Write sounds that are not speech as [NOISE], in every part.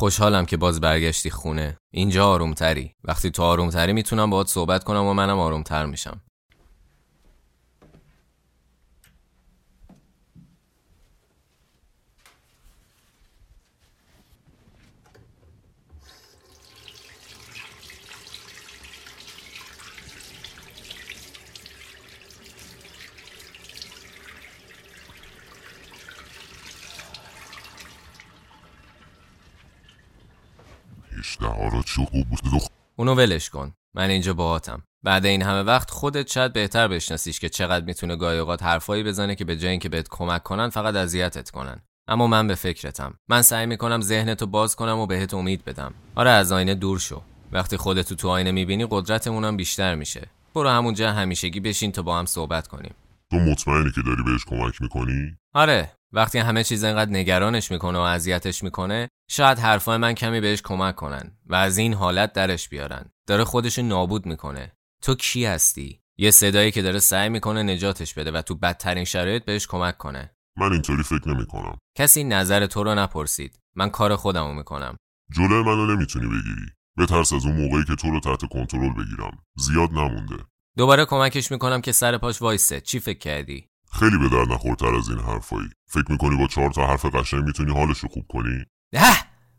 خوشحالم که باز برگشتی خونه. اینجا آرومتری. وقتی تو آرومتری می‌تونم باهات صحبت کنم و منم آرومتر میشم. اونو ولش کن. من اینجا باهاتم. بعد این همه وقت خودت شاید بهتر بشناسیش که چقدر می‌تونه گاهی اوقات حرفایی بزنه که به جای اینکه بهت کمک کنن فقط اذیتت کنن. اما من به فکرتم. من سعی می‌کنم ذهنتو باز کنم و بهت امید بدم. آره از آینه دور شو. وقتی خودتو تو آینه می‌بینی قدرتمونم بیشتر میشه. برو همونجا همیشگی بشین تا با هم صحبت کنیم. تو مطمئنی که داری بهش کمک می‌کنی؟ آره. وقتی همه چیز انقدر نگرانش می‌کنه و اذیتش می‌کنه شاید حرفای من کمی بهش کمک کنن و از این حالت درش بیارن. داره خودش نابود می‌کنه. تو کی هستی؟ یه صدایی که داره سعی می‌کنه نجاتش بده و تو بدترین شرایط بهش کمک کنه. من اینطوری فکر نمی‌کنم. کسی نظر تو رو نپرسید. من کار خودمو می‌کنم. جلوی منو نمی‌تونی بگیری. بترس از اون موقعی که تو رو تحت کنترل بگیرم. زیاد نمونده. دوباره کمکش می‌کنم که سر پاش وایسه. چی فکر کردی؟ خیلی به در نخورتر از این حرفایی. فکر می‌کنی با چهار تا حرف قشنگ می‌تونی حالش رو خوب کنی؟ نه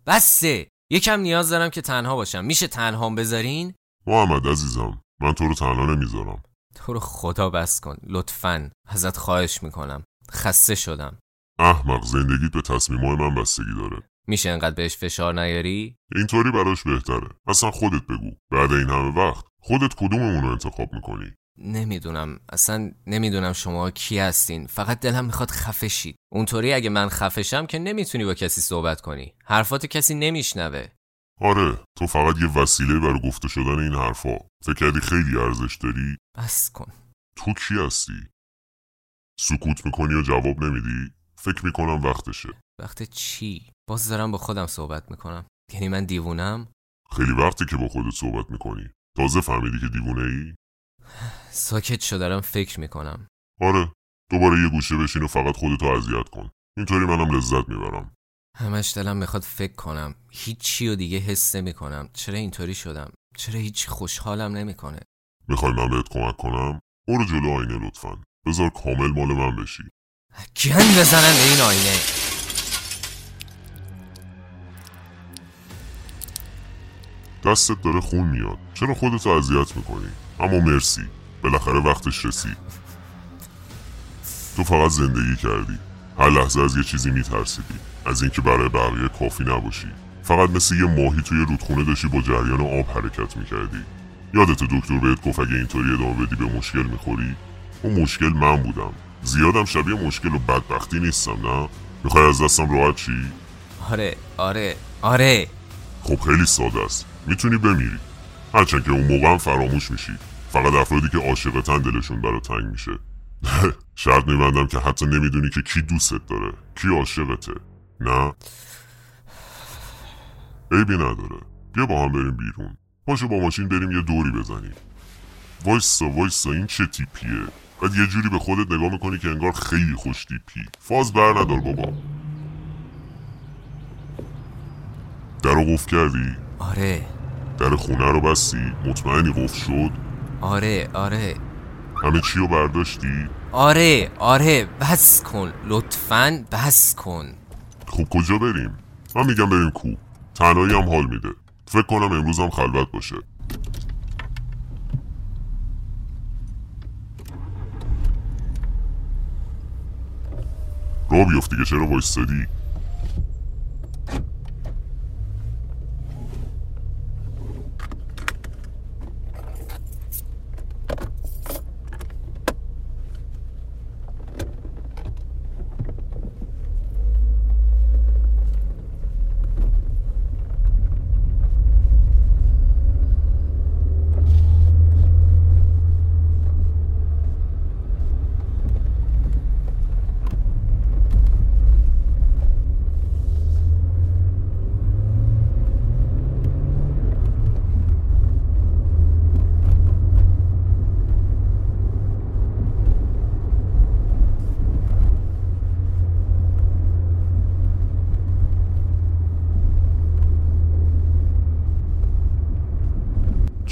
بسه! یکم نیاز دارم که تنها باشم. میشه تنهام بذارین؟ محمد عزیزم من تو رو تنها نمی‌ذارم. تو رو خدا بس کن. لطفا. ازت خواهش می‌کنم. خسته شدم. احمق زندگیت به تصمیمای من بستگی داره. میشه انقدر بهش فشار نیاری؟ اینطوری براش بهتره. اصلا خودت بگو. بعد این همه وقت خودت کدوممون رو انتخاب می‌کنی؟ نمی‌دونم. اصلا نمی‌دونم شما کی هستین. فقط دلم می‌خواد خفه شید اونطوری اگه من خفشم که نمی‌تونی با کسی صحبت کنی. حرفات کسی نمیشنوه. آره تو فقط یه وسیله برای گفته شدن این حرفا. فکر کردی خیلی ارزش داری؟ بس کن. تو کی هستی؟ سکوت می‌کنی و جواب نمیدی؟ فکر می‌کنم وقتشه. وقت چی؟ باز دارم با خودم صحبت می‌کنم. یعنی من دیوونم؟ خیلی وقتی که با خودت صحبت می‌کنی. تازه فهمیدی که دیوونه ای [SIGHS] ساکت شو دارم فکر می‌کنم. آره دوباره یه گوشه بشین و فقط خودتو اذیت کن. اینطوری منم لذت می‌برم. همش دلم می‌خواد فکر کنم. هیچی و دیگه حس نمی‌کنم. چرا اینطوری شدم؟ چرا هیچ خوشحالم نمی‌کنه؟ می‌خوای من بهت کمک کنم؟ برو جلو آینه لطفا. بذار کامل مال من بشی. گن بزنن به این آینه؟ دستت داره خون میاد. چرا خودتو اذیت می‌کنی؟ اما مرسی. بالاخره وقتش رسید. تو فقط زندگی کردی. هر لحظه از یه چیزی میترسیدی. از اینکه برای بقیه کافی نباشی. فقط مثل یه ماهی توی رودخونه داشتی با جریان آب حرکت می‌کردی. یادت دکتر بهت گفت اگه اینطوری ادامه بدی به مشکل می‌خوری؟ اون مشکل من بودم. زیادم شبیه مشکل و بدبختی نیستم نه؟ می‌خوای از دستم راحت چی آره آره آره. خب خیلی ساده است. می‌تونی بمیری. هرچند که اون موقع هم فراموش میشی. فقط افرادی که عاشقتن دلشون برا تنگ میشه. [LAUGHS] شرط میبندم که حتی نمی‌دونی که کی دوستت داره. کی عاشقته. نه؟ عیبی نداره. بیا با هم بریم بیرون. پاشو با ماشین بریم یه دوری بزنیم. وایسا وایسا این چه تیپیه؟ بعد یه جوری به خودت نگاه می‌کنی که انگار خیلی خوش تیپی. فاز بر ندار بابا. در رو قفل کردی؟ آره. در خونه رو بستی؟ مطمئنی قفل شد؟ آره آره. همه چی رو برداشتی؟ آره آره بس کن. لطفا بس کن. خب کجا بریم؟ من میگم بریم کو تنهایی هم حال میده. فکر کنم امروز هم خلوت باشه. را بیفتی که چرا وایستادی؟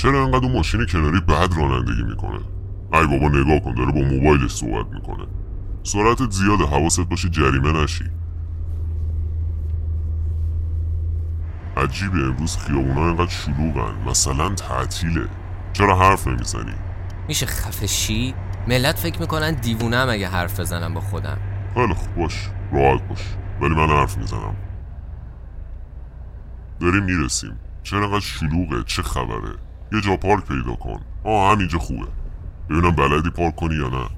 چرا انقدر اون ماشین کناری بد رانندگی می‌کنه؟ ای بابا نگاه کن داره با موبایلش صحبت می‌کنه. سرعتت زیاده حواست باشه جریمه نشی. عجیبه امروز خیابونا اینقدر شلوغن. مثلا تعطیله. چرا حرف نمی‌زنی؟ میشه خفشی ملت فکر می‌کنن دیوونم اگه حرف بزنم با خودم. خیلی خوب باش. راحت باش. ولی من حرف می‌زنم. داریم می‌رسیم. چرا انقدر شلوغه؟ چه خبره؟ یه جا پارک پیدا کن. آه همینجا خوبه. ببینم بلدی پارک کنی یا نه.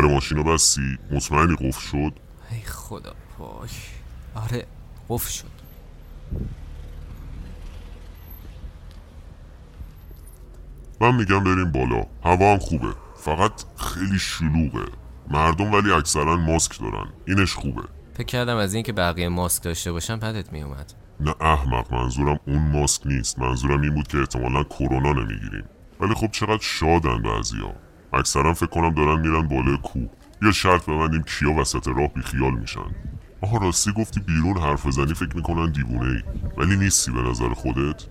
در ماشین رو بستی؟ مطمئنی قفل شد؟ ای خدا پاک آره قفل شد. من میگم بریم بالا. هوا هم خوبه. فقط خیلی شلوغه. مردم ولی اکثرا ماسک دارن. اینش خوبه. فکر کردم از اینکه بقیه ماسک داشته باشن بدت میومد. نه احمق منظورم اون ماسک نیست. منظورم این بود که احتمالا کرونا نمی‌گیریم. ولی خب چقدر شادن بعضیا اکثرا فکر کنم دارن میرن بالای کوه. یا شرط ببندیم کیا وسط راه بیخیال میشن. آها راستی گفتی بیرون حرف بزنی فکر می‌کنن دیوونه ای ولی نیستی به نظر خودت؟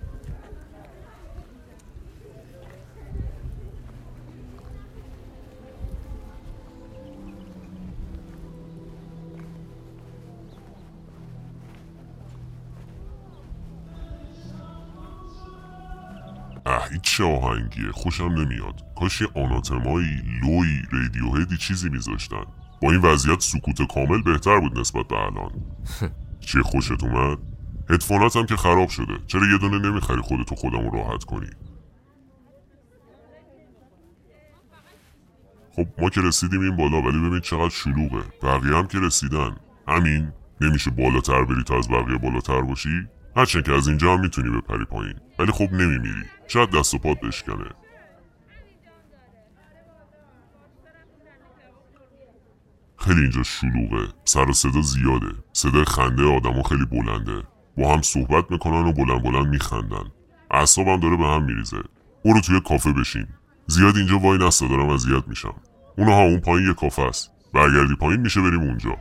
چه آهنگیه؟ خوشم نمیاد. کاش یه آناتمایی لوی رادیوهدی چیزی میذاشتن. با این وضعیت سکوت کامل بهتر بود نسبت به الان. [LAUGHS] چیه خوشت اومد؟ هدفونات هم که خراب شده. چرا یه دونه نمی‌خری خودتو خودمو راحت کنی؟ خب ما که رسیدیم این بالا ولی ببین چقدر شلوغه. بقیه هم که رسیدن. همین نمیشه بالاتر بری تا از بقیه بالاتر باشی؟ هرچند که از اینجا هم می‌تونی بپری پایین. ولی خب نمیمیری. شاید دست و پات بشکنه. خیلی اینجا شلوغه. سر و صدا زیاده. صدای خنده آدما خیلی بلنده. با هم صحبت می‌کنن و بلند بلند میخندن. اعصابم داره به هم میریزه. برو توی کافه بشین. زیاد اینجا وای نستا دارم اذیت میشم. اونها اون پایین یه کافه است. برگردی پایین میشه بریم اونجا.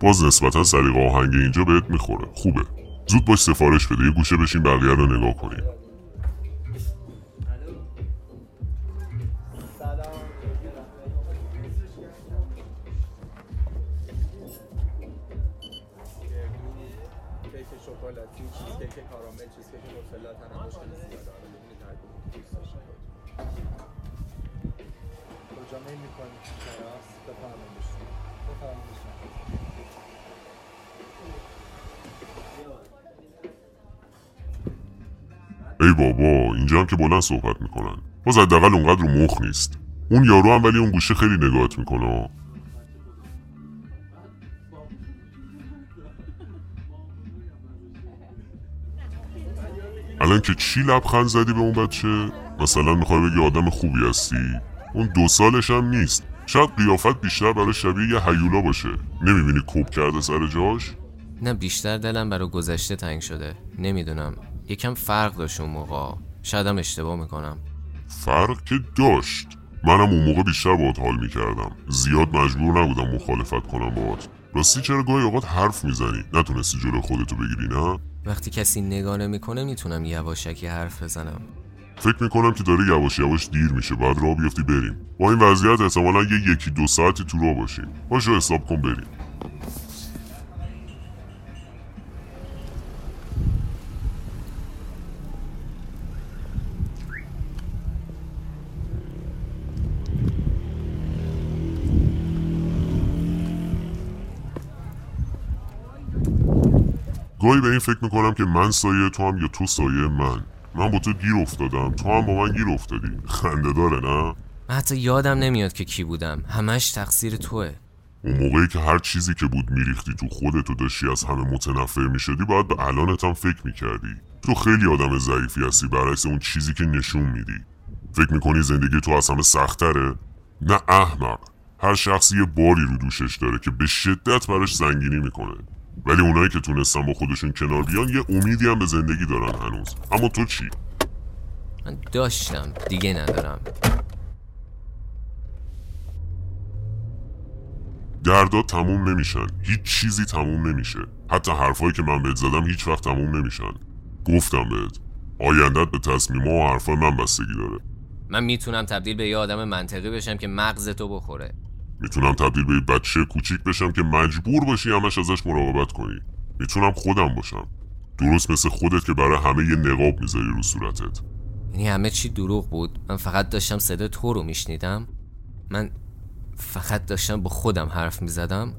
باز نسبتا سلیقه آهنگ اینجا بهت می‌خوره. خوبه. زود باش سفارش بده. یه گوشه بشین بقیه رو نگاه کنیم. ای بابا اینجا هم که بلند صحبت می‌کنن. باز حداقل اونقدر مخ نیست. اون یارو هم ولی اون گوشه خیلی نگاهت می‌کنه. الان که چی لبخند زدی به اون بچه؟ مثلا می‌خوای بگی آدم خوبی هستی. اون دو سالش هم نیست. شاید قیافت بیشتر برای شبیه یه هیولا باشه. نمی‌بینی کوب کرده سر جاش؟ نه بیشتر دلم برای گذشته تنگ شده. نمی‌دونم. یکم فرق داشت اون موقع. شایدم اشتباه می‌کنم. فرق که داشت. منم اون موقع بیشتر باهات حال می‌کردم. زیاد مجبور نبودم مخالفت کنم باهات. راستی چرا گاهی اوقات حرف می‌زنی؟ نتونستی جلو خودتو بگیری نه؟ وقتی کسی نگاه نمی‌کنه می‌تونم یواشکی حرف بزنم. فکر می‌کنم که داره یواش یواش دیر میشه. بعد راه بیفتی بریم. با این وضعیت احتمالا یه یکی دو ساعتی تو راه باشیم. باشه حساب کن بریم. گاهی به این فکر می‌کنم که من سایه تو هم یا تو سایه من. من با تو گیر افتادم. تو هم با من گیر افتادی. خنده داره نه؟ من حتی یادم نمیاد که کی بودم. همش تقصیر توه. اون موقعی که هر چیزی که بود میریختی تو خودت و داشتی از همه متنفر می‌شدی باید به الانت هم فکر می‌کردی. تو خیلی آدم ضعیفی هستی برعکس اون چیزی که نشون میدی. فکر می‌کنی زندگی تو از همه سختره نه احمق. هر شخصی یه باری رو دوشش داره که به شدت براش سنگینی می‌کنه. ولی اونایی که تونستن با خودشون کنار بیان یه امیدی هم به زندگی دارن هنوز. اما تو چی؟ من داشتم دیگه ندارم. دردا تموم نمیشن. هیچ چیزی تموم نمیشه. حتی حرفایی که من بهت زدم هیچ وقت تموم نمیشن. گفتم بهت آیندت به تصمیم و حرفای من بستگی داره. من می‌تونم تبدیل به یه آدم منطقی بشم که مغزتو بخوره. می‌تونم تبدیل به بچه کوچیک بشم که مجبور باشی همش ازش مراقبت کنی. می‌تونم خودم باشم. درست مثل خودت که برای همه یه نقاب می‌ذاری رو صورتت. یعنی همه چی دروغ بود؟ من فقط داشتم صدا تو رو میشنیدم. من فقط داشتم با خودم حرف می‌زدم.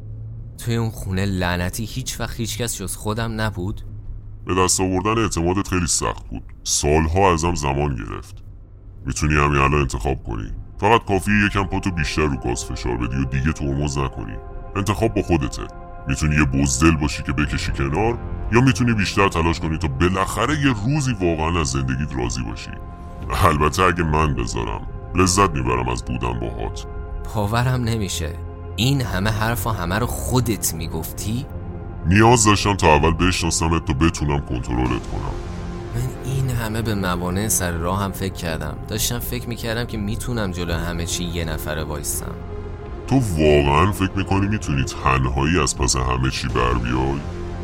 توی اون خونه لعنتی هیچ وقت هیچ کس جز خودم نبود. به دست آوردن اعتمادت خیلی سخت بود. سالها ازم زمان گرفت. می‌تونی همین الان انتخاب کنی. فقط کافیه یکم پاتو بیشتر رو گاز فشار بدی و دیگه ترمز نکنی. انتخاب با خودته. می‌تونی یه بزدل باشی که بکشی کنار یا می‌تونی بیشتر تلاش کنی تا بالاخره یه روزی واقعا از زندگیت راضی باشی. البته اگه من بذارم لذت می‌برم از بودن باهات. باورم نمیشه. این همه حرف و همه رو خودت می‌گفتی؟ نیاز داشتم تا اول بشناسمت تا بتونم کنترلت کنم. من این همه به موانع سر راه هم فکر کردم داشتم فکر می‌کردم که می‌تونم جلو همه چی یه نفره وایستم تو واقعا فکر می‌کنی می‌تونی تنهایی از پس همه چی بر بیای؟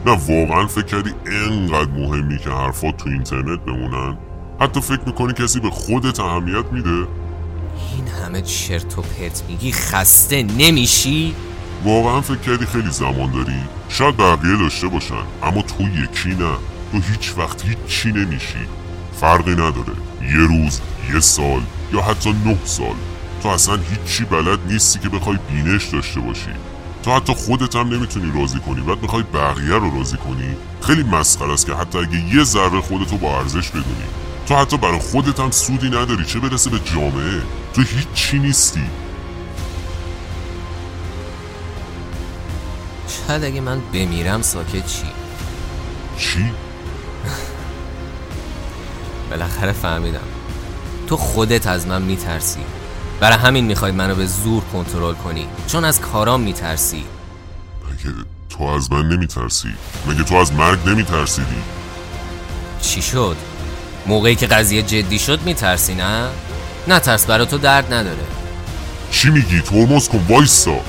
نه واقعا فکر کردی انقدر مهمی که حرفات تو اینترنت بمونن؟ حتی فکر می‌کنی کسی به خودت اهمیت میده؟ این همه چرت و پرت میگی خسته نمیشی؟ واقعا فکر کردی خیلی زمان داری؟ شاید بقیه داشته باشن اما تو یکی نه تو هیچ وقت هیچی نمیشی فرقی نداره. یه روز یه سال یا حتی نه سال. تو اصلا هیچی بلد نیستی که بخوای بینش داشته باشی. تو حتی خودت هم نمی‌تونی راضی کنی. بعد می‌خوای بقیه رو راضی کنی. خیلی مسخره است که حتی اگه یه ذره خودتو با ارزش بدونی. تو حتی برای خودت هم سودی نداری. چه برسه به جامعه؟ تو هیچی نیستی. شاید اگه من بمیرم ساکت چی؟ چی؟ بالاخره فهمیدم. تو خودت از من میترسی. برای همین می‌خوای منو به زور کنترل کنی. چون از کارام میترسی. مگه تو از من نمیترسی؟ مگه تو از مرگ نمیترسیدی؟ چی شد؟ موقعی که قضیه جدی شد میترسی نه؟ نه ترس برای تو درد نداره. چی میگی؟ ترمز کن وایسا.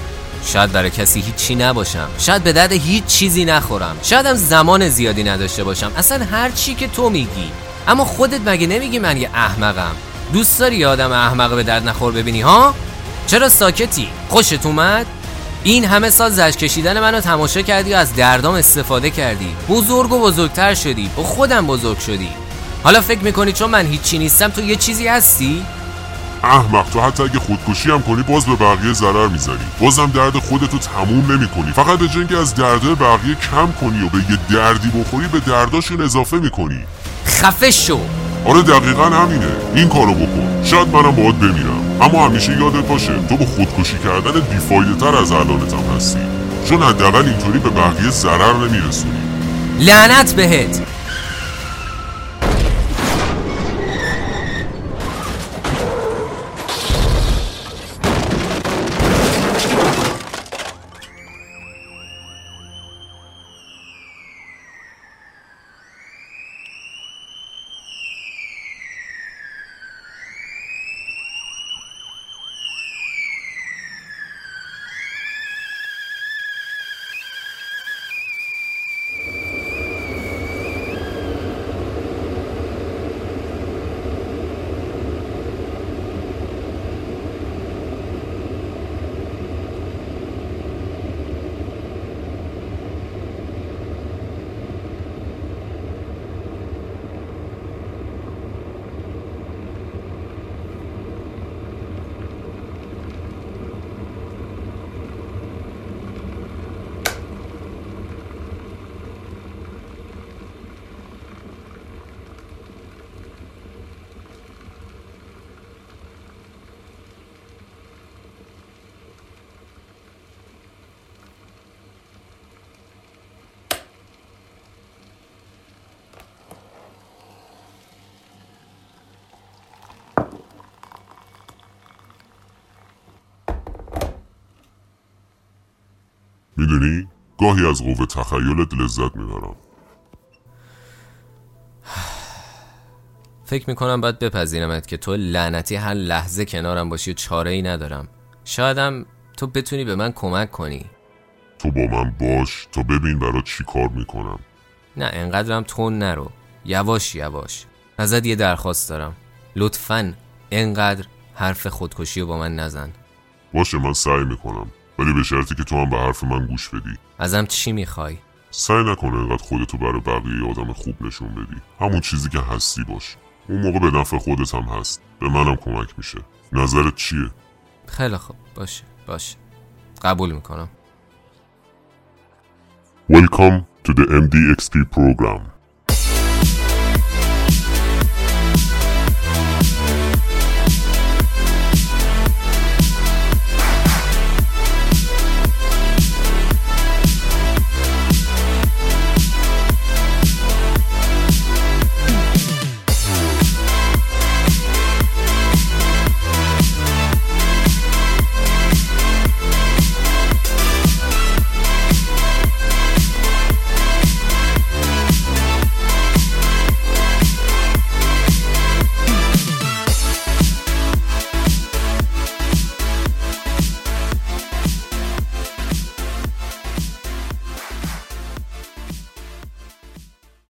شاید برای کسی هیچی نباشم. شاید به درد هیچ چیزی نخورم. شایدم زمان زیادی نداشته باشم. اصلا هر چی که تو میگی. اما خودت مگه نمیگی من یه احمقم؟ دوست داری آدم احمق به درد نخور ببینی ها؟ چرا ساکتی؟ خوشت اومد؟ این همه سال زجر کشیدن منو تماشا کردی و از دردام استفاده کردی. بزرگ و بزرگتر شدی. با خودم بزرگ شدی. حالا فکر می‌کنی چون من هیچی نیستم تو یه چیزی هستی؟ احمق تو حتی اگه خودکشی هم کنی باز به بقیه ضرر می‌زنی بازم درد خودتو تموم نمی کنی فقط به جنگ از درده بقیه کم کنی و به یه دردی بخوری به درداشون اضافه می‌کنی. خفه شو. آره دقیقا همینه. این کارو بکن. شاید منم باهات بمیرم. اما همیشه یادت باشه تو با خودکشی کردن بیفایده تر از الانتم هستی. چون حداقل اینطوری به بقیه ضرر نمیرسونی. لعنت بهت. می‌دونی؟ گاهی از قوه تخیلت لذت می‌برم. فکر می‌کنم باید بپذیرمت که تو لعنتی هر لحظه کنارم باشی و چاره ای ندارم. شایدم تو بتونی به من کمک کنی. تو با من باش تا ببین برات چی کار می‌کنم. نه انقدرم تون نرو. یواش یواش. ازت یه درخواست دارم. لطفا انقدر حرف خودکشی رو با من نزن. باشه من سعی می‌کنم. ولی به شرطی که تو هم به حرف من گوش بدی. ازم چی می‌خوای؟ سعی نکنه انقدر خودتو برای بقیه آدم خوب نشون بدی. همون چیزی که هستی باش. اون موقع به نفع خودت هم هست. به منم کمک میشه. نظرت چیه؟ خیلی خوب. باشه. باشه. قبول می‌کنم. Welcome to the MDXP program.